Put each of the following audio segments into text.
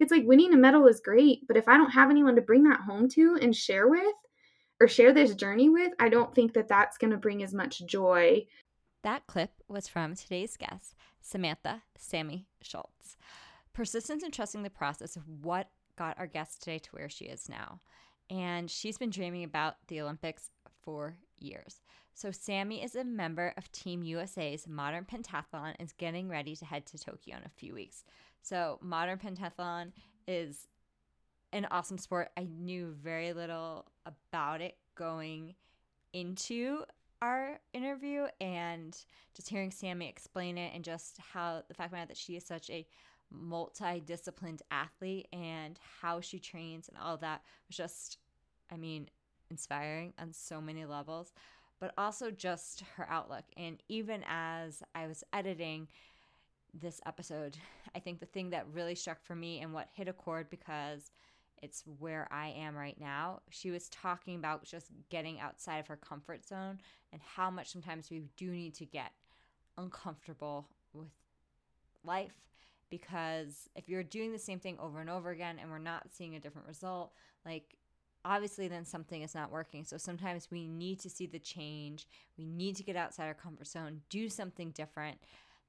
it's like winning a medal is great, but if I don't have anyone to bring that home to and share with or share this journey with, I don't think that that's going to bring as much joy. That clip was from today's guest, Samantha Sammy Schultz. Persistence and trusting the process of what got our guest today to where she is now. And she's been dreaming about the Olympics for years. So, Sammy is a member of Team USA's Modern Pentathlon and is getting ready to head to Tokyo in a few weeks. So, Modern Pentathlon is an awesome sport. I knew very little about it going into our interview and just hearing Sammy explain it and just how the fact that she is such a multi-disciplined athlete and how she trains and all that was just I mean inspiring on so many levels but also just her outlook and even as I was editing this episode I think the thing that really struck for me and what hit a chord because it's where I am right now. She was talking about just getting outside of her comfort zone and how much sometimes we do need to get uncomfortable with life because if you're doing the same thing over and over again and we're not seeing a different result, like obviously then something is not working. So sometimes we need to see the change. We need to get outside our comfort zone, do something different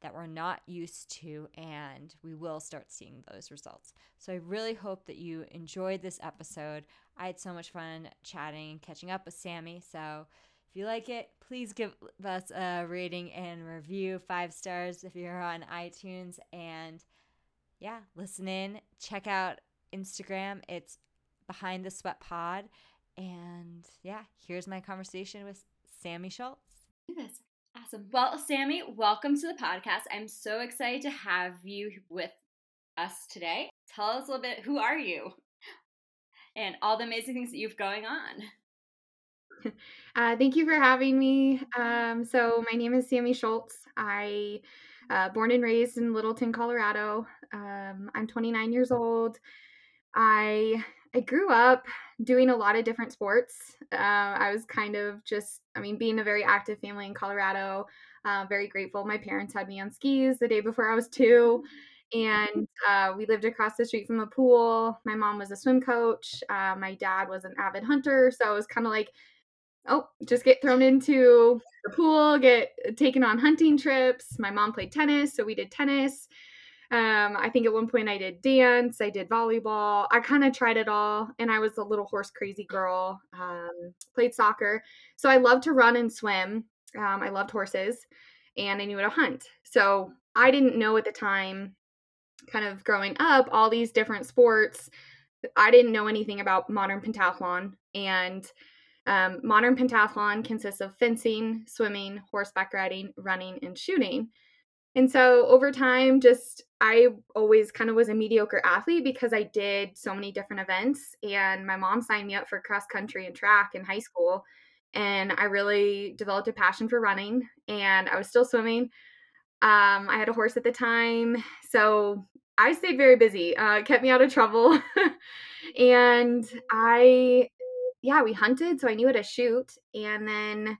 that we're not used to, and we will start seeing those results. So I really hope that you enjoyed this episode. I had so much fun chatting and catching up with Sammy. So if you like it, please give us a rating and review five stars if you're on iTunes. And yeah, listen in, check out Instagram. It's behind the sweat pod. And yeah, here's my conversation with Sammy Schultz. Yes. Awesome. Well, Sammy, welcome to the podcast. I'm so excited to have you with us today. Tell us a little bit who are you and all the amazing things that you've going on. Uh, thank you for having me. Um, so my name is Sammy Schultz. I uh, born and raised in Littleton, Colorado. Um, I'm 29 years old. I I grew up doing a lot of different sports. Uh, I was kind of just, I mean, being a very active family in Colorado. Uh, very grateful. My parents had me on skis the day before I was two, and uh, we lived across the street from a pool. My mom was a swim coach. Uh, my dad was an avid hunter, so it was kind of like oh, just get thrown into the pool, get taken on hunting trips. My mom played tennis, so we did tennis. Um, I think at one point I did dance, I did volleyball. I kind of tried it all, and I was a little horse crazy girl. Um, played soccer, so I loved to run and swim. Um, I loved horses, and I knew how to hunt. So I didn't know at the time, kind of growing up, all these different sports. I didn't know anything about modern pentathlon, and um, modern pentathlon consists of fencing, swimming, horseback riding, running, and shooting. And so over time, just I always kind of was a mediocre athlete because I did so many different events. And my mom signed me up for cross country and track in high school. And I really developed a passion for running, and I was still swimming. Um, I had a horse at the time. So I stayed very busy, uh, kept me out of trouble. and I yeah, we hunted, so I knew how to shoot. And then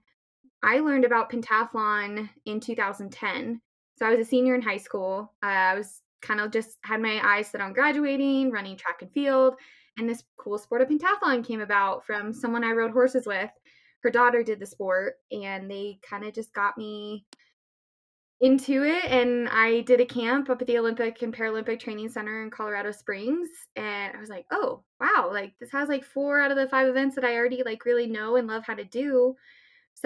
I learned about pentathlon in 2010. So I was a senior in high school. Uh, I was kind of just had my eyes set on graduating, running track and field. And this cool sport of pentathlon came about from someone I rode horses with. Her daughter did the sport, and they kind of just got me into it and I did a camp up at the Olympic and Paralympic Training Center in Colorado Springs and I was like, "Oh, wow, like this has like 4 out of the 5 events that I already like really know and love how to do."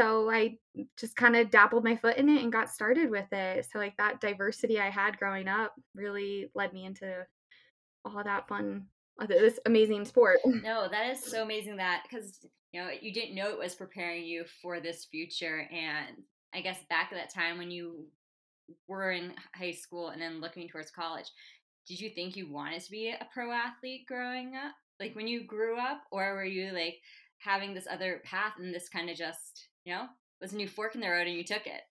So I just kind of dabbled my foot in it and got started with it. So like that diversity I had growing up really led me into all that fun uh, this amazing sport. No, that is so amazing that cuz you know, you didn't know it was preparing you for this future and I guess back at that time when you were in high school and then looking towards college, did you think you wanted to be a pro athlete growing up? Like when you grew up, or were you like having this other path and this kind of just, you know, it was a new fork in the road and you took it?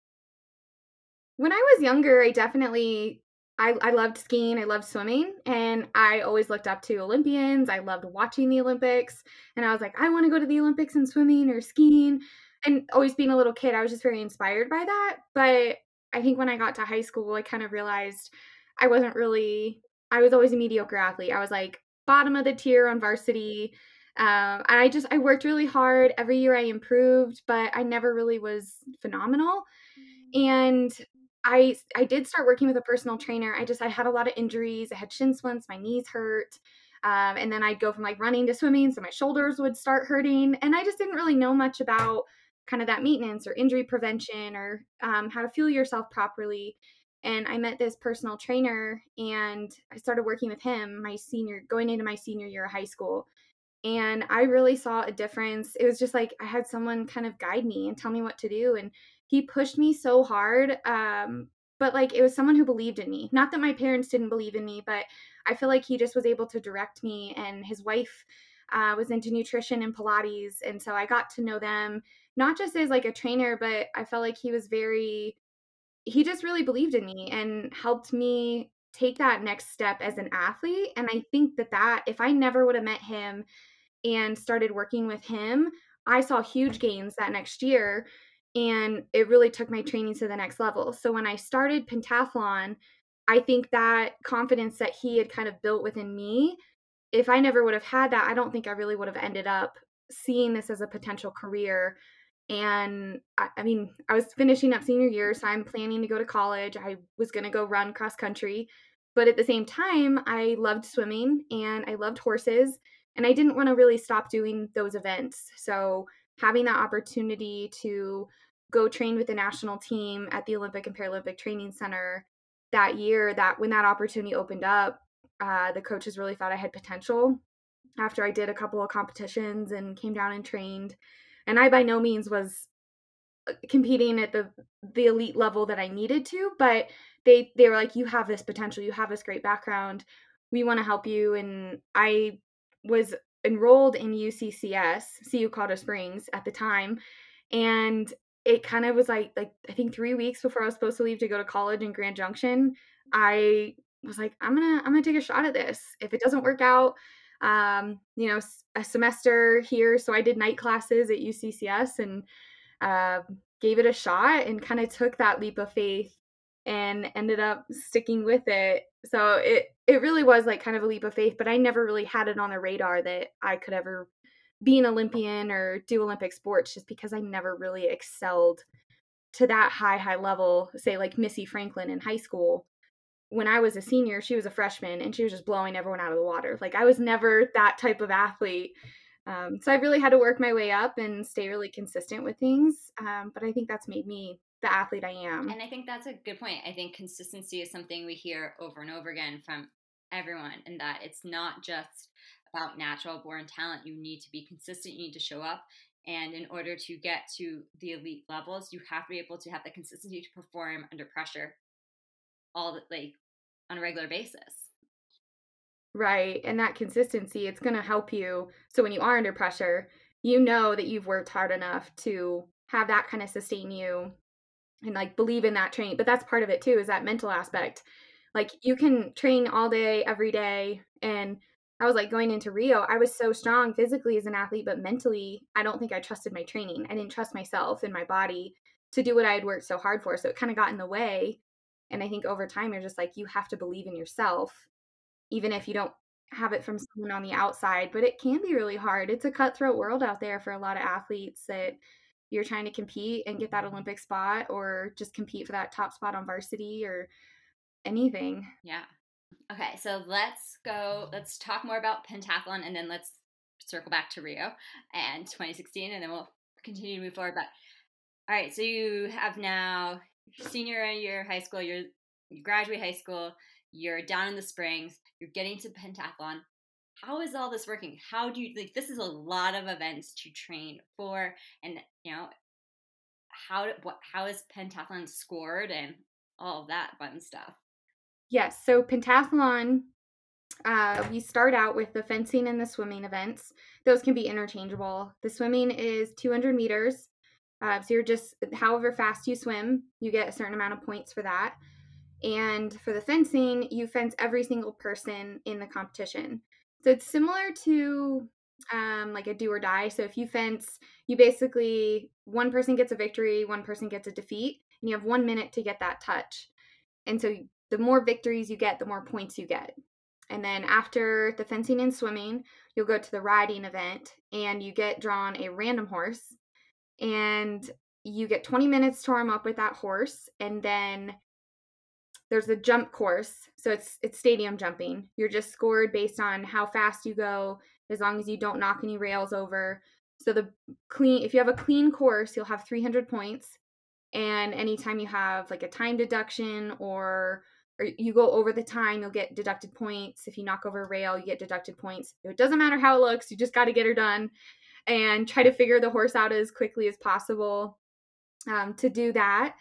When I was younger, I definitely I, I loved skiing, I loved swimming, and I always looked up to Olympians. I loved watching the Olympics, and I was like, I want to go to the Olympics in swimming or skiing. And always being a little kid, I was just very inspired by that. But I think when I got to high school, I kind of realized I wasn't really I was always a mediocre athlete. I was like bottom of the tier on varsity. Um, I just I worked really hard. Every year I improved, but I never really was phenomenal. And I I did start working with a personal trainer. I just I had a lot of injuries. I had shin splints, my knees hurt. Um, and then I'd go from like running to swimming, so my shoulders would start hurting. And I just didn't really know much about kind of that maintenance or injury prevention or um, how to fuel yourself properly. And I met this personal trainer and I started working with him my senior, going into my senior year of high school. And I really saw a difference. It was just like I had someone kind of guide me and tell me what to do. And he pushed me so hard. Um, but like it was someone who believed in me. Not that my parents didn't believe in me, but I feel like he just was able to direct me. And his wife uh, was into nutrition and Pilates. And so I got to know them not just as like a trainer, but I felt like he was very, he just really believed in me and helped me take that next step as an athlete. And I think that that, if I never would have met him and started working with him, I saw huge gains that next year. And it really took my training to the next level. So when I started pentathlon, I think that confidence that he had kind of built within me, if I never would have had that, I don't think I really would have ended up seeing this as a potential career. And I, I mean, I was finishing up senior year, so I'm planning to go to college. I was going to go run cross country. But at the same time, I loved swimming and I loved horses. And I didn't want to really stop doing those events. So having that opportunity to go train with the national team at the Olympic and Paralympic Training Center that year, that when that opportunity opened up, uh, the coaches really thought I had potential. After I did a couple of competitions and came down and trained, and I by no means was uh, competing at the the elite level that I needed to, but they they were like, "You have this potential. You have this great background. We want to help you." And I was enrolled in UCCS, CU Colorado Springs at the time, and it kind of was like like I think 3 weeks before I was supposed to leave to go to college in Grand Junction, I was like, I'm going to I'm going to take a shot at this. If it doesn't work out, um, you know, a semester here. So I did night classes at UCCS and uh, gave it a shot and kind of took that leap of faith and ended up sticking with it. So it it really was like kind of a leap of faith, but I never really had it on the radar that I could ever be an Olympian or do Olympic sports just because I never really excelled to that high high level, say like Missy Franklin in high school when I was a senior, she was a freshman and she was just blowing everyone out of the water. Like I was never that type of athlete. Um, so I really had to work my way up and stay really consistent with things. Um, but I think that's made me the athlete I am. And I think that's a good point. I think consistency is something we hear over and over again from everyone, and that it's not just about natural born talent. You need to be consistent, you need to show up. And in order to get to the elite levels, you have to be able to have the consistency to perform under pressure all the, like on a regular basis. Right. And that consistency, it's going to help you. So when you are under pressure, you know that you've worked hard enough to have that kind of sustain you and like believe in that training. But that's part of it too, is that mental aspect. Like you can train all day, every day. And I was like going into Rio, I was so strong physically as an athlete, but mentally, I don't think I trusted my training. I didn't trust myself and my body to do what I had worked so hard for. So it kind of got in the way. And I think over time, you're just like, you have to believe in yourself, even if you don't have it from someone on the outside. But it can be really hard. It's a cutthroat world out there for a lot of athletes that you're trying to compete and get that Olympic spot or just compete for that top spot on varsity or anything. Yeah. Okay, so let's go. Let's talk more about pentathlon and then let's circle back to Rio and 2016 and then we'll continue to move forward. But all right, so you have now senior year high school, you're you graduate high school, you're down in the springs, you're getting to pentathlon. How is all this working? How do you like this is a lot of events to train for and you know how what how is pentathlon scored and all of that fun stuff? Yes, so pentathlon uh, we start out with the fencing and the swimming events. Those can be interchangeable. The swimming is 200 meters. Uh, so you're just, however fast you swim, you get a certain amount of points for that. And for the fencing, you fence every single person in the competition. So it's similar to um, like a do or die. So if you fence, you basically, one person gets a victory, one person gets a defeat, and you have one minute to get that touch. And so the more victories you get, the more points you get. and then after the fencing and swimming, you'll go to the riding event and you get drawn a random horse. And you get 20 minutes to warm up with that horse. And then there's a jump course. So it's it's stadium jumping. You're just scored based on how fast you go, as long as you don't knock any rails over. So the clean if you have a clean course, you'll have 300 points. And anytime you have like a time deduction or or you go over the time, you'll get deducted points. If you knock over a rail, you get deducted points. It doesn't matter how it looks, you just got to get her done and try to figure the horse out as quickly as possible um, to do that.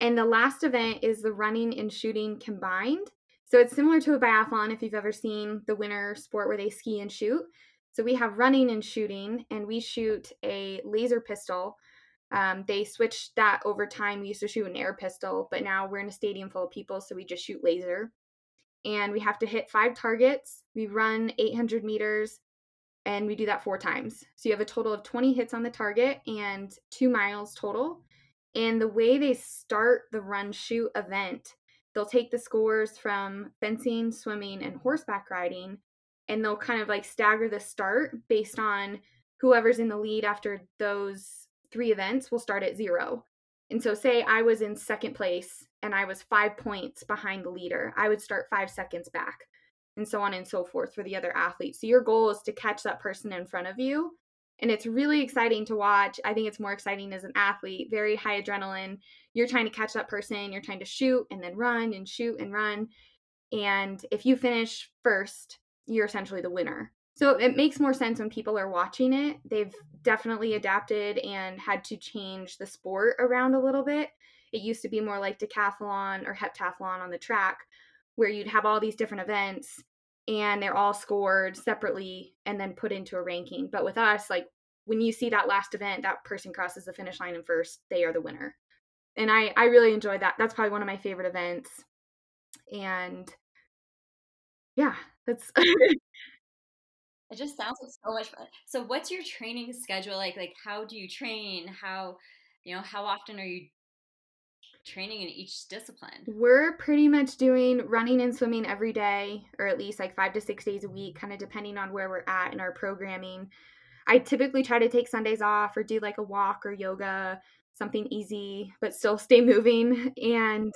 And the last event is the running and shooting combined. So it's similar to a biathlon if you've ever seen the winter sport where they ski and shoot. So we have running and shooting, and we shoot a laser pistol um, they switched that over time. We used to shoot an air pistol, but now we're in a stadium full of people, so we just shoot laser. And we have to hit five targets. We run 800 meters, and we do that four times. So you have a total of 20 hits on the target and two miles total. And the way they start the run shoot event, they'll take the scores from fencing, swimming, and horseback riding, and they'll kind of like stagger the start based on whoever's in the lead after those three events will start at zero. And so, say I was in second place and I was five points behind the leader, I would start five seconds back, and so on and so forth for the other athletes. So, your goal is to catch that person in front of you. And it's really exciting to watch. I think it's more exciting as an athlete, very high adrenaline. You're trying to catch that person, you're trying to shoot and then run and shoot and run. And if you finish first, you're essentially the winner. So it makes more sense when people are watching it. They've definitely adapted and had to change the sport around a little bit. It used to be more like decathlon or heptathlon on the track, where you'd have all these different events and they're all scored separately and then put into a ranking. But with us, like when you see that last event, that person crosses the finish line in first, they are the winner. And I, I really enjoyed that. That's probably one of my favorite events. And yeah, that's It just sounds like so much fun. So what's your training schedule like? Like how do you train? How you know, how often are you training in each discipline? We're pretty much doing running and swimming every day, or at least like five to six days a week, kind of depending on where we're at in our programming. I typically try to take Sundays off or do like a walk or yoga, something easy, but still stay moving. And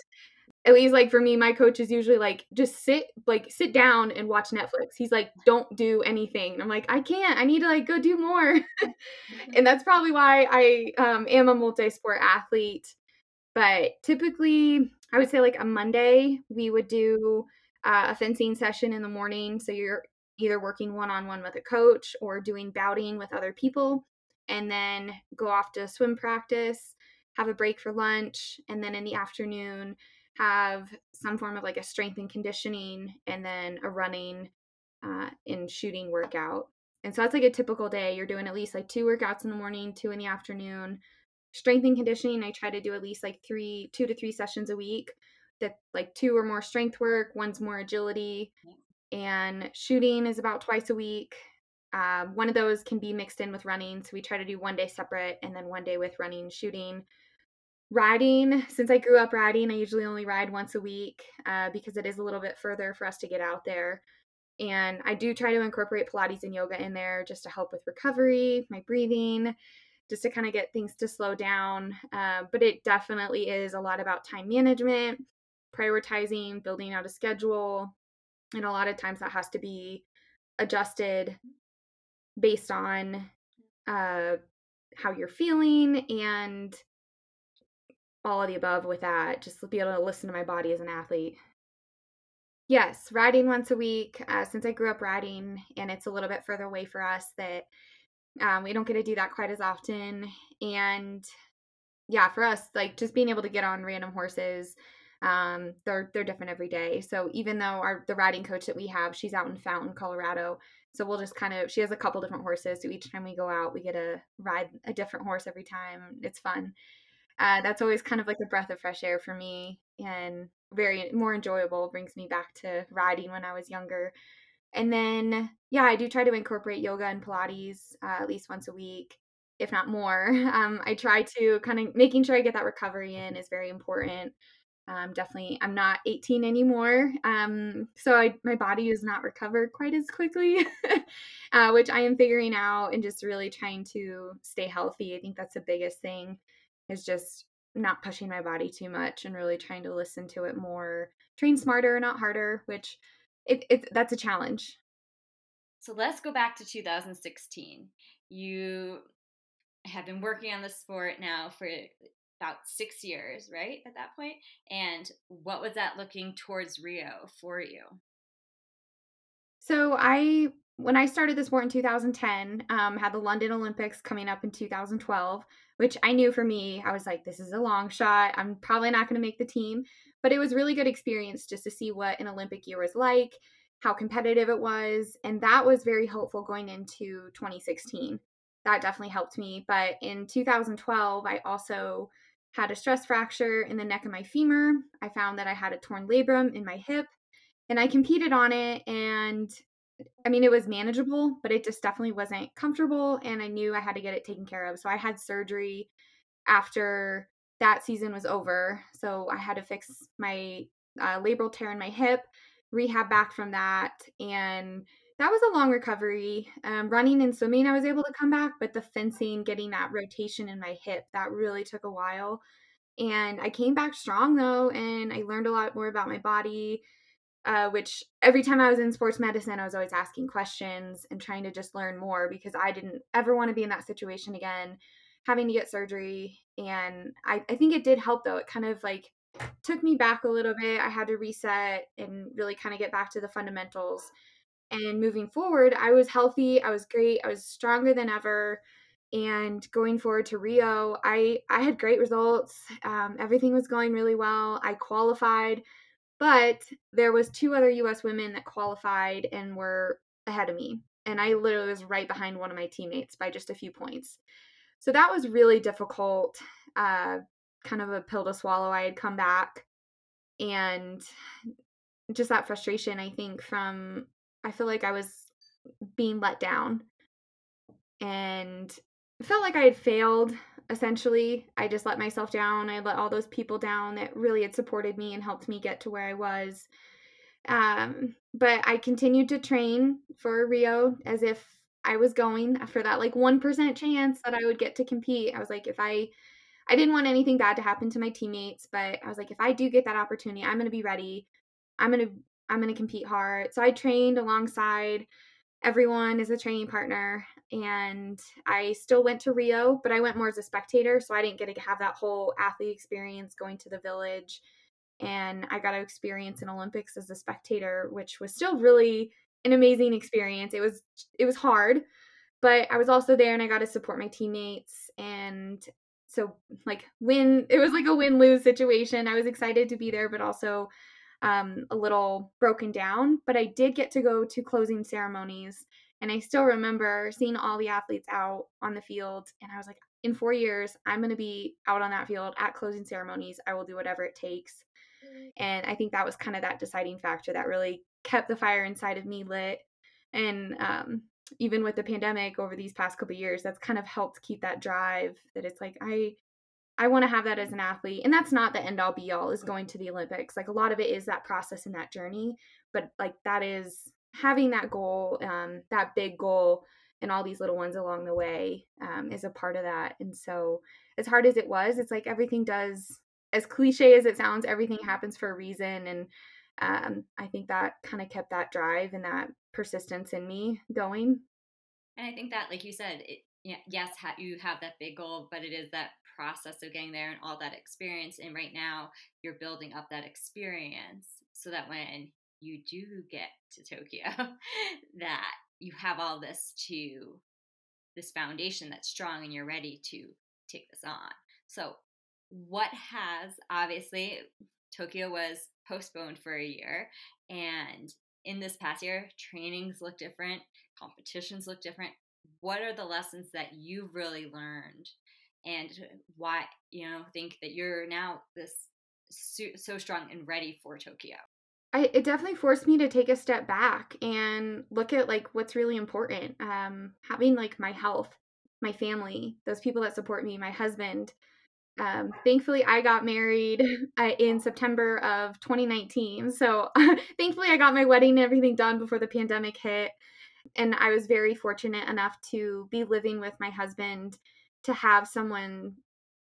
at least like for me my coach is usually like just sit like sit down and watch netflix he's like don't do anything and i'm like i can't i need to like go do more and that's probably why i um, am a multi-sport athlete but typically i would say like a monday we would do uh, a fencing session in the morning so you're either working one-on-one with a coach or doing bouting with other people and then go off to swim practice have a break for lunch and then in the afternoon have some form of like a strength and conditioning and then a running uh, and shooting workout. And so that's like a typical day. You're doing at least like two workouts in the morning, two in the afternoon. Strength and conditioning, I try to do at least like three, two to three sessions a week. That like two or more strength work, one's more agility, and shooting is about twice a week. Um, one of those can be mixed in with running, so we try to do one day separate and then one day with running, shooting riding since i grew up riding i usually only ride once a week uh, because it is a little bit further for us to get out there and i do try to incorporate pilates and yoga in there just to help with recovery my breathing just to kind of get things to slow down uh, but it definitely is a lot about time management prioritizing building out a schedule and a lot of times that has to be adjusted based on uh, how you're feeling and all of the above with that. Just be able to listen to my body as an athlete. Yes, riding once a week. Uh, since I grew up riding, and it's a little bit further away for us, that um, we don't get to do that quite as often. And yeah, for us, like just being able to get on random horses, um, they're they're different every day. So even though our the riding coach that we have, she's out in Fountain, Colorado. So we'll just kind of she has a couple different horses. So each time we go out, we get to ride a different horse every time. It's fun uh, that's always kind of like a breath of fresh air for me and very more enjoyable brings me back to riding when i was younger and then yeah i do try to incorporate yoga and pilates uh, at least once a week if not more. Um, i try to kind of making sure i get that recovery in is very important. Um, definitely, I'm not 18 anymore, um, so I, my body is not recovered quite as quickly, uh, which I am figuring out and just really trying to stay healthy. I think that's the biggest thing is just not pushing my body too much and really trying to listen to it more, train smarter, not harder, which it, it that's a challenge. So let's go back to 2016. You have been working on the sport now for about six years, right? At that. And what was that looking towards Rio for you? So I when I started the sport in 2010, um, had the London Olympics coming up in 2012, which I knew for me, I was like, this is a long shot. I'm probably not going to make the team, but it was really good experience just to see what an Olympic year was like, how competitive it was, and that was very helpful going into 2016. That definitely helped me. But in 2012, I also had a stress fracture in the neck of my femur. I found that I had a torn labrum in my hip and I competed on it and I mean it was manageable, but it just definitely wasn't comfortable and I knew I had to get it taken care of. So I had surgery after that season was over. So I had to fix my uh, labral tear in my hip, rehab back from that and that was a long recovery. Um, running and swimming, I was able to come back, but the fencing, getting that rotation in my hip, that really took a while. And I came back strong though, and I learned a lot more about my body. Uh, which every time I was in sports medicine, I was always asking questions and trying to just learn more because I didn't ever want to be in that situation again, having to get surgery. And I, I think it did help though. It kind of like took me back a little bit. I had to reset and really kind of get back to the fundamentals and moving forward, I was healthy, I was great, I was stronger than ever. And going forward to Rio, I I had great results. Um, everything was going really well. I qualified, but there was two other U.S. women that qualified and were ahead of me, and I literally was right behind one of my teammates by just a few points. So that was really difficult. Uh, kind of a pill to swallow. I had come back, and just that frustration. I think from I feel like I was being let down and felt like I had failed essentially. I just let myself down. I let all those people down that really had supported me and helped me get to where I was. Um, but I continued to train for Rio as if I was going for that like 1% chance that I would get to compete. I was like, if I, I didn't want anything bad to happen to my teammates, but I was like, if I do get that opportunity, I'm going to be ready. I'm going to I'm going to compete hard. So I trained alongside everyone as a training partner and I still went to Rio, but I went more as a spectator. So I didn't get to have that whole athlete experience going to the village. And I got to experience an Olympics as a spectator, which was still really an amazing experience. It was it was hard, but I was also there and I got to support my teammates and so like win it was like a win-lose situation. I was excited to be there but also um, a little broken down, but I did get to go to closing ceremonies. And I still remember seeing all the athletes out on the field. And I was like, in four years, I'm going to be out on that field at closing ceremonies. I will do whatever it takes. Mm. And I think that was kind of that deciding factor that really kept the fire inside of me lit. And um, even with the pandemic over these past couple years, that's kind of helped keep that drive that it's like, I, I want to have that as an athlete. And that's not the end all be all is going to the Olympics. Like a lot of it is that process and that journey. But like that is having that goal, um, that big goal and all these little ones along the way um, is a part of that. And so as hard as it was, it's like everything does as cliche as it sounds, everything happens for a reason. And um, I think that kind of kept that drive and that persistence in me going. And I think that, like you said, it, yes, you have that big goal, but it is that process of getting there and all that experience. And right now, you're building up that experience so that when you do get to Tokyo, that you have all this to this foundation that's strong and you're ready to take this on. So, what has obviously Tokyo was postponed for a year, and in this past year, trainings look different, competitions look different. What are the lessons that you've really learned and why you know think that you're now this so, strong and ready for Tokyo. I, it definitely forced me to take a step back and look at like what's really important. Um, having like my health, my family, those people that support me, my husband, um, thankfully, I got married uh, in September of 2019. So thankfully, I got my wedding and everything done before the pandemic hit. And I was very fortunate enough to be living with my husband to have someone.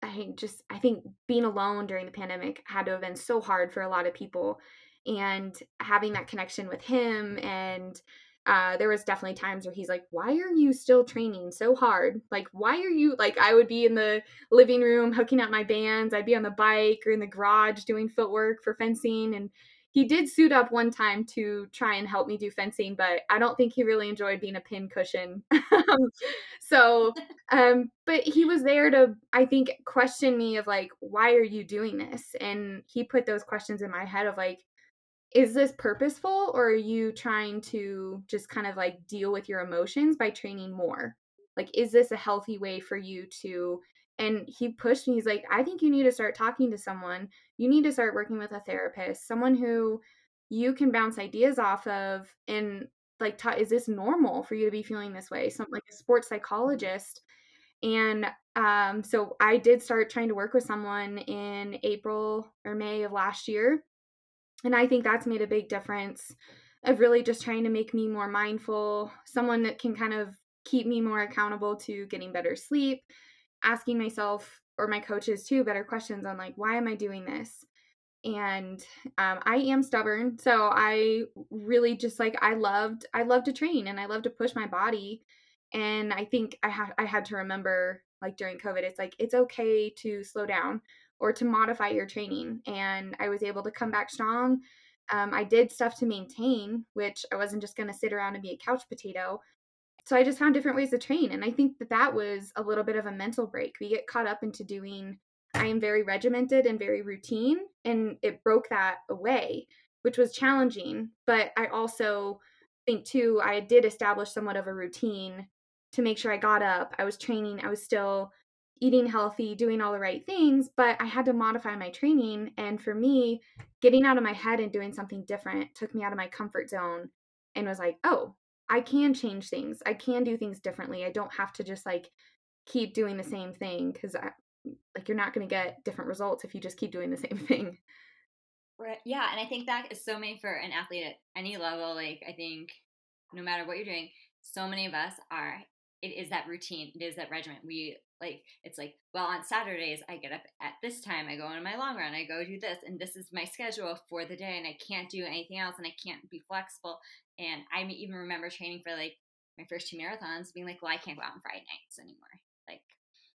I just, I think being alone during the pandemic had to have been so hard for a lot of people. And having that connection with him and uh, there was definitely times where he's like, "Why are you still training so hard? Like, why are you like?" I would be in the living room hooking up my bands. I'd be on the bike or in the garage doing footwork for fencing, and he did suit up one time to try and help me do fencing, but I don't think he really enjoyed being a pin cushion. so, um, but he was there to, I think, question me of like, "Why are you doing this?" And he put those questions in my head of like, is this purposeful or are you trying to just kind of like deal with your emotions by training more? Like, is this a healthy way for you to? And he pushed me. He's like, I think you need to start talking to someone. You need to start working with a therapist, someone who you can bounce ideas off of. And like, ta- is this normal for you to be feeling this way? Something like a sports psychologist. And um, so I did start trying to work with someone in April or May of last year and I think that's made a big difference of really just trying to make me more mindful, someone that can kind of keep me more accountable to getting better sleep, asking myself or my coaches too better questions on like, why am I doing this? And um, I am stubborn. So I really just like, I loved, I love to train and I love to push my body. And I think I had, I had to remember like during COVID, it's like, it's okay to slow down or to modify your training. And I was able to come back strong. Um, I did stuff to maintain, which I wasn't just going to sit around and be a couch potato. So I just found different ways to train. And I think that that was a little bit of a mental break. We get caught up into doing, I am very regimented and very routine. And it broke that away, which was challenging. But I also think, too, I did establish somewhat of a routine to make sure I got up. I was training. I was still eating healthy, doing all the right things, but I had to modify my training. And for me, getting out of my head and doing something different took me out of my comfort zone and was like, oh, I can change things. I can do things differently. I don't have to just like keep doing the same thing because like you're not going to get different results if you just keep doing the same thing. Right. Yeah, and I think that is so made for an athlete at any level. Like I think no matter what you're doing, so many of us are it is that routine it is that regiment we like it's like well on saturdays i get up at this time i go on my long run i go do this and this is my schedule for the day and i can't do anything else and i can't be flexible. And i even remember training for like my first two marathons being like well i can't go out on friday nights anymore. Like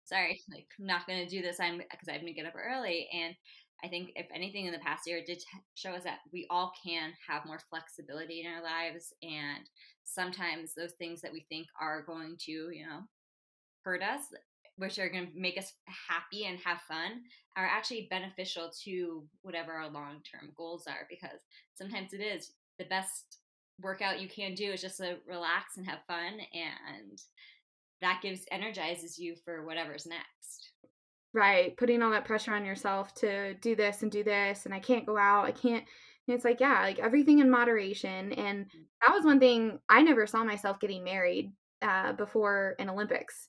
sorry like i'm not going to do this i'm because i'm to get up early. And i think if anything in the past year did show us that we all can have more flexibility in our lives and sometimes those things that we think are going to you know hurt us which are going to make us happy and have fun are actually beneficial to whatever our long-term goals are because sometimes it is the best workout you can do is just to relax and have fun and that gives energizes you for whatever's next right putting all that pressure on yourself to do this and do this and i can't go out i can't and it's like yeah like everything in moderation and mm. that was one thing i never saw myself getting married uh, before an olympics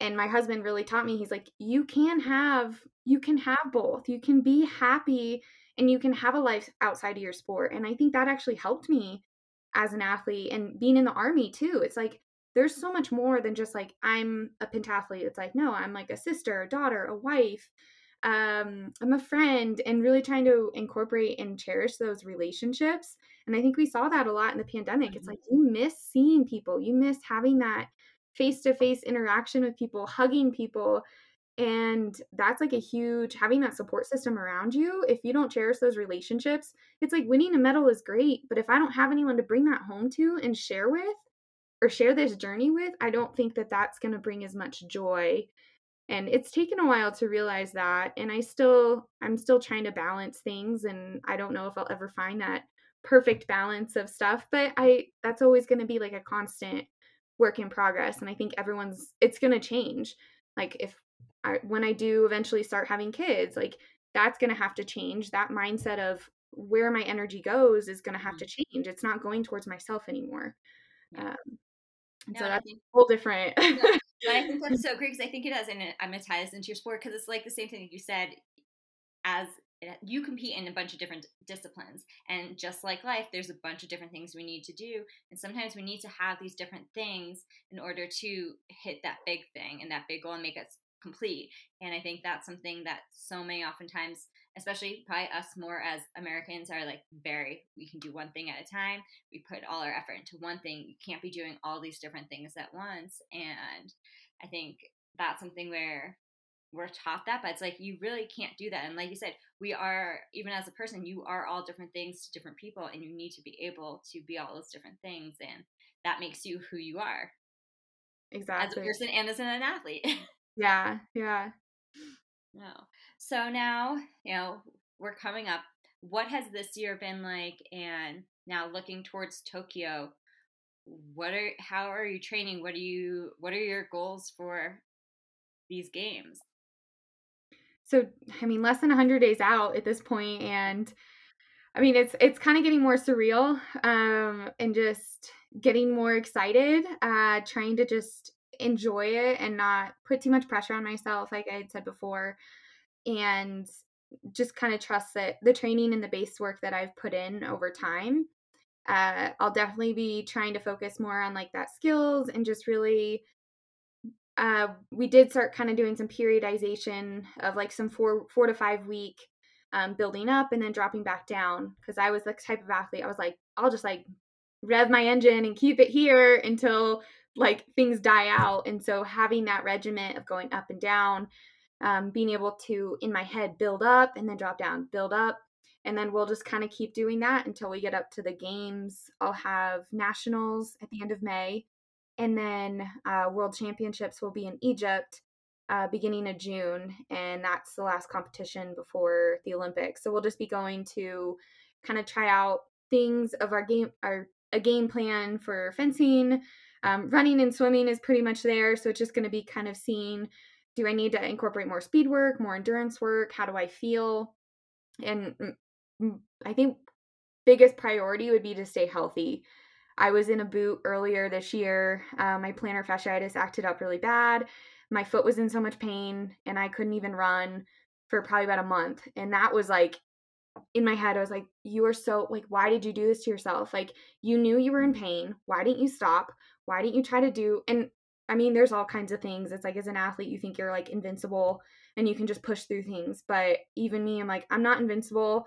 and my husband really taught me he's like you can have you can have both. You can be happy and you can have a life outside of your sport. And i think that actually helped me as an athlete and being in the army too it's like there's so much more than just like i'm a pentathlete. It's like no i'm like a sister a daughter a wife um, i'm a friend and really trying to incorporate and cherish those relationships. And i think we saw that a lot in the pandemic. It's mm-hmm. like you miss seeing people. You miss having that face to face interaction with people, hugging people. And that's like a huge having that support system around you. If you don't cherish those relationships, it's like winning a medal is great, but if I don't have anyone to bring that home to and share with or share this journey with, I don't think that that's going to bring as much joy. And it's taken a while to realize that and I still I'm still trying to balance things and I don't know if I'll ever find that perfect balance of stuff, but I that's always going to be like a constant work in progress and i think everyone's it's going to change like if i when i do eventually start having kids like that's going to have to change that mindset of where my energy goes is going to have to mm-hmm. change it's not going towards myself anymore um, and so that's a whole different but I think that's so great because I think it does, and I'm gonna tie this into your sport because it's like the same thing that you said. As you compete in a bunch of different disciplines, and just like life, there's a bunch of different things we need to do, and sometimes we need to have these different things in order to hit that big thing and that big goal and make us complete. And I think that's something that so many oftentimes, especially probably us more as Americans, are like very, we can do one thing at a time. We put all our effort into one thing. You can't be doing all these different things at once. And I think that's something where we're taught that, but it's like you really can't do that. And like you said, we are, even as a person, you are all different things to different people, and you need to be able to be all those different things. And that makes you who you are. Exactly. As a person and as an athlete. Yeah, yeah. No. So now, you know, we're coming up. What has this year been like? And now looking towards Tokyo, what are how are you training? What are you what are your goals for these games? So, I mean, less than 100 days out at this point and I mean, it's it's kind of getting more surreal um and just getting more excited uh trying to just enjoy it and not put too much pressure on myself, like I had said before, and just kind of trust that the training and the base work that I've put in over time. Uh, I'll definitely be trying to focus more on like that skills and just really. Uh, we did start kind of doing some periodization of like some four four to five week um, building up and then dropping back down because I was the type of athlete I was like I'll just like rev my engine and keep it here until like things die out. And so having that regiment of going up and down um, being able to in my head build up and then drop down build up and then we'll just kind of keep doing that until we get up to the games. I'll have nationals at the end of may and then uh, world championships will be in egypt uh, beginning of june and that's the last competition before the olympics so we'll just be going to kind of try out things of our game our a game plan for fencing um, running and swimming is pretty much there. So it's just going to be kind of seeing do I need to incorporate more speed work, more endurance work? How do I feel? And I think biggest priority would be to stay healthy. I was in a boot earlier this year. Uh, my plantar fasciitis acted up really bad. My foot was in so much pain, and I couldn't even run for probably about a month. And that was like in my head, I was like, you are so, like, why did you do this to yourself? Like, you knew you were in pain. Why didn't you stop? Why didn't you try to do, and I mean, there's all kinds of things. It's like as an athlete, you think you're like invincible and you can just push through things. But even me, I'm like, I'm not invincible.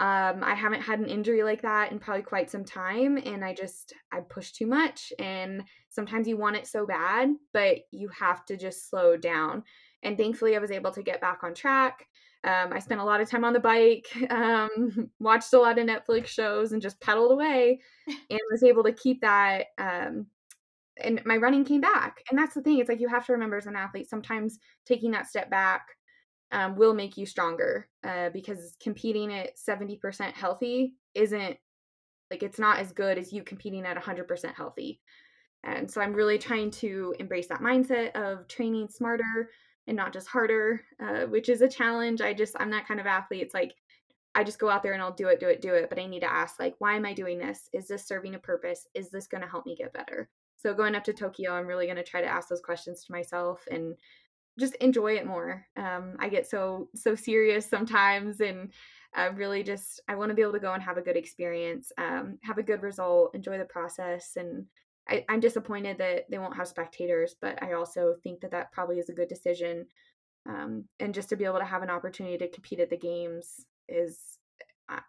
Um, I haven't had an injury like that in probably quite some time. And I just, I push too much. And sometimes you want it so bad, but you have to just slow down. And thankfully, I was able to get back on track. Um, I spent a lot of time on the bike, um, watched a lot of Netflix shows, and just pedaled away, and was able to keep that. Um, and my running came back, and that's the thing. It's like you have to remember as an athlete, sometimes taking that step back um, will make you stronger uh, because competing at seventy percent healthy isn't like it's not as good as you competing at hundred percent healthy. And so I'm really trying to embrace that mindset of training smarter, and not just harder, uh, which is a challenge. I just, I'm that kind of athlete. It's like, I just go out there and I'll do it, do it, do it. But I need to ask, like, why am I doing this? Is this serving a purpose? Is this going to help me get better? So going up to Tokyo, I'm really going to try to ask those questions to myself and just enjoy it more. Um, I get so so serious sometimes, and I really just I want to be able to go and have a good experience, um, have a good result, enjoy the process, and I, am disappointed that they won't have spectators, but I also think that that probably is a good decision. Um, and just to be able to have an opportunity to compete at the games is,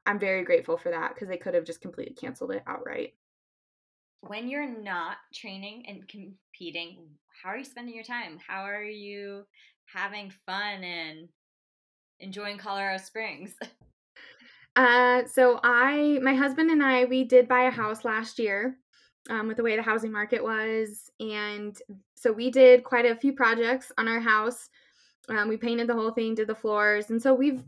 I'm very grateful for that because they could have just completely canceled it outright. When you're not training and competing, how are you spending your time? How are you having fun and enjoying Colorado Springs? Uh, so I, my husband and I, we did buy a house last year um, with the way the housing market was. And so we did quite a few projects on our house. Um, we painted the whole thing, did the floors. And so we've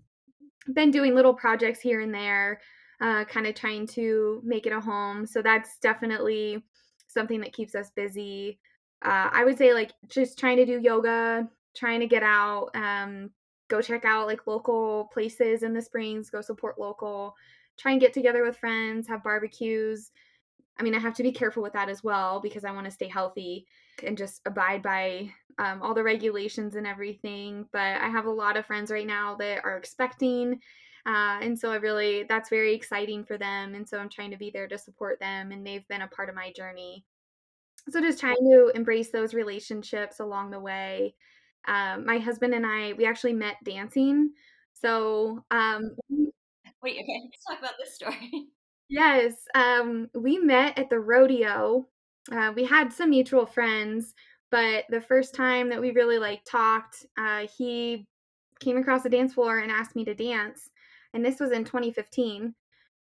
been doing little projects here and there, uh, kind of trying to make it a home. So that's definitely something that keeps us busy. Uh, I would say, like, just trying to do yoga, trying to get out, um, go check out like local places in the springs, go support local, try and get together with friends, have barbecues I mean, I have to be careful with that as well because I want to stay healthy and just abide by um, all the regulations and everything. But I have a lot of friends right now that are expecting. Uh, and so I really, that's very exciting for them. And so I'm trying to be there to support them. And they've been a part of my journey. So just trying to embrace those relationships along the way. Um, my husband and I, we actually met dancing. So, um, wait, okay, let's talk about this story. Yes, um, we met at the rodeo. Uh, we had some mutual friends, but the first time that we really like talked, uh, he came across the dance floor and asked me to dance, and this was in 2015.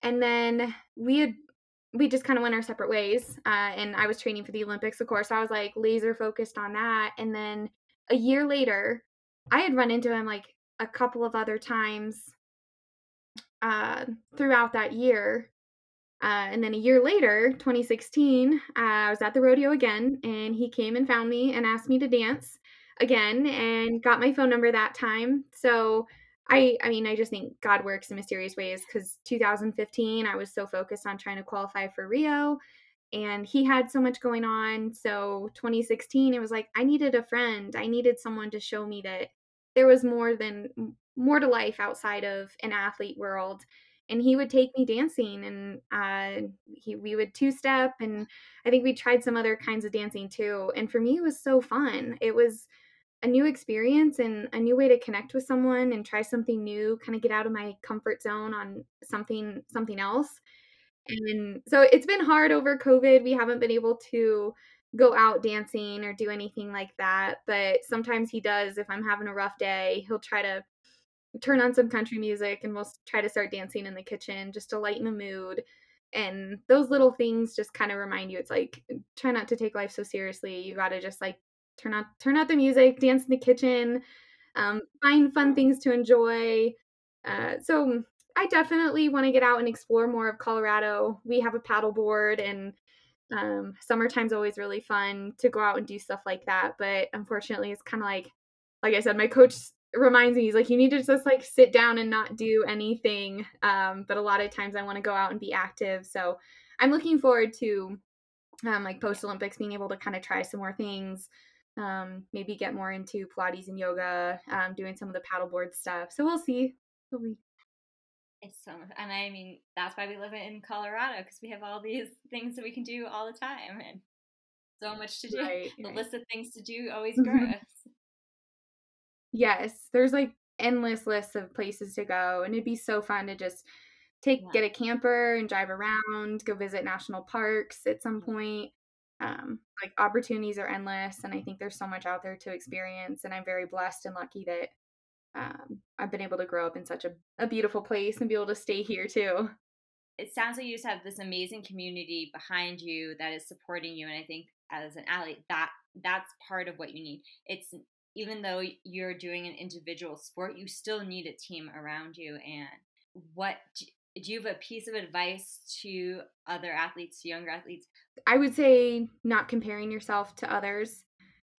And then we had we just kind of went our separate ways. Uh, and I was training for the Olympics, of course. So I was like laser focused on that. And then a year later, I had run into him like a couple of other times uh, throughout that year. Uh, and then a year later, 2016, uh, I was at the rodeo again, and he came and found me and asked me to dance again, and got my phone number that time. So I, I mean, I just think God works in mysterious ways. Because 2015, I was so focused on trying to qualify for Rio, and he had so much going on. So 2016, it was like I needed a friend. I needed someone to show me that there was more than more to life outside of an athlete world and he would take me dancing and uh, he we would two step and i think we tried some other kinds of dancing too and for me it was so fun it was a new experience and a new way to connect with someone and try something new kind of get out of my comfort zone on something something else and so it's been hard over covid we haven't been able to go out dancing or do anything like that but sometimes he does if i'm having a rough day he'll try to turn on some country music and we'll try to start dancing in the kitchen just to lighten the mood. And those little things just kind of remind you it's like try not to take life so seriously. You got to just like turn on turn out the music, dance in the kitchen, um, find fun things to enjoy. Uh, so I definitely want to get out and explore more of Colorado. We have a paddleboard and um, summertime's always really fun to go out and do stuff like that. But unfortunately, it's kind of like, like I said, my coach reminds me he's like you need to just like sit down and not do anything um, but a lot of times i want to go out and be active so i'm looking forward to um, like post olympics being able to kind of try some more things um, maybe get more into pilates and yoga um, doing some of the paddleboard stuff so we'll see we'll see it's so much and i mean that's why we live in colorado because we have all these things that we can do all the time and so much to do right, the right. list of things to do always grows Yes, there's like endless lists of places to go, and it'd be so fun to just take yeah. get a camper and drive around, go visit national parks at some point. Um, like opportunities are endless, and I think there's so much out there to experience. And I'm very blessed and lucky that um, I've been able to grow up in such a, a beautiful place and be able to stay here too. It sounds like you just have this amazing community behind you that is supporting you, and I think as an athlete, that that's part of what you need. It's even though you're doing an individual sport, you still need a team around you. And what do you have a piece of advice to other athletes, to younger athletes? I would say not comparing yourself to others.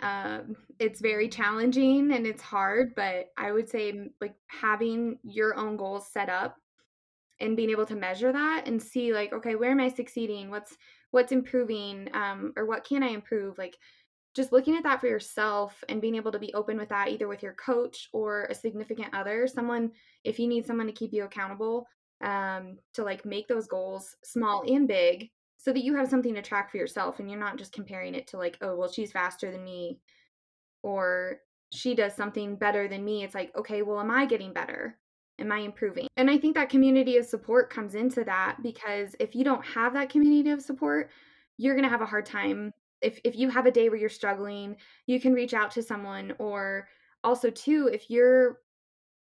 Um, it's very challenging and it's hard, but I would say like having your own goals set up and being able to measure that and see like, okay, where am I succeeding? What's what's improving? Um, or what can I improve? Like just looking at that for yourself and being able to be open with that either with your coach or a significant other someone if you need someone to keep you accountable um, to like make those goals small and big so that you have something to track for yourself and you're not just comparing it to like oh well she's faster than me or she does something better than me. It's like okay well am i getting better? Am i improving? And i think that community of support comes into that because if you don't have that community of support you're going to have a hard time. If if you have a day where you're struggling you can reach out to someone or also too if you're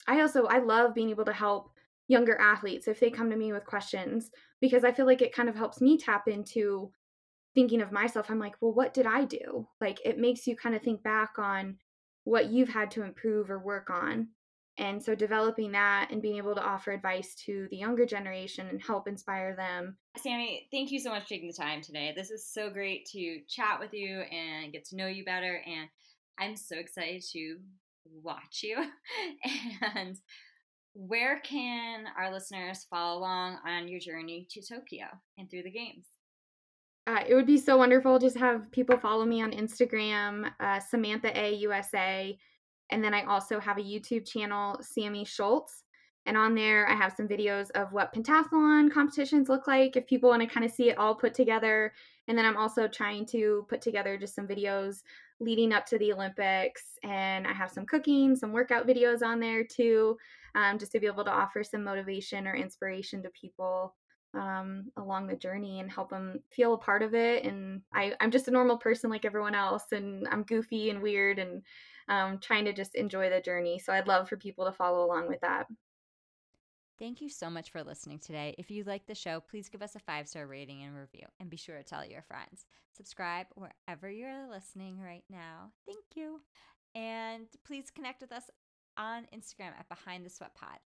i also i love being able to help younger athletes if they come to me with questions because i feel like it kind of helps me tap into thinking of myself i'm like well what did i do like it makes you kind of think back on what you've had to improve or work on and so developing that and being able to offer advice to the younger generation and help inspire them. Sammy, thank you so much for taking the time today. This is so great to chat with you and get to know you better. And I'm so excited to watch you. and where can our listeners follow along on your journey to Tokyo and through the games? uh, it would be so wonderful just have people follow me on Instagram, uh, Samantha A USA, and then I also have a YouTube channel, Sammy Schultz. And on there, I have some videos of what pentathlon competitions look like if people want to kind of see it all put together. And then I'm also trying to put together just some videos leading up to the Olympics. And I have some cooking, some workout videos on there too, um, just to be able to offer some motivation or inspiration to people um, along the journey and help them feel a part of it. And I, I'm just a normal person like everyone else, and I'm goofy and weird and um, trying to just enjoy the journey. So I'd love for people to follow along with that. Thank you so much for listening today. If you like the show, please give us a five star rating and review, and be sure to tell your friends. Subscribe wherever you're listening right now. Thank you. And please connect with us on Instagram at Behind the Sweat Pod.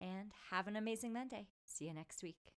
And have an amazing Monday. See you next week.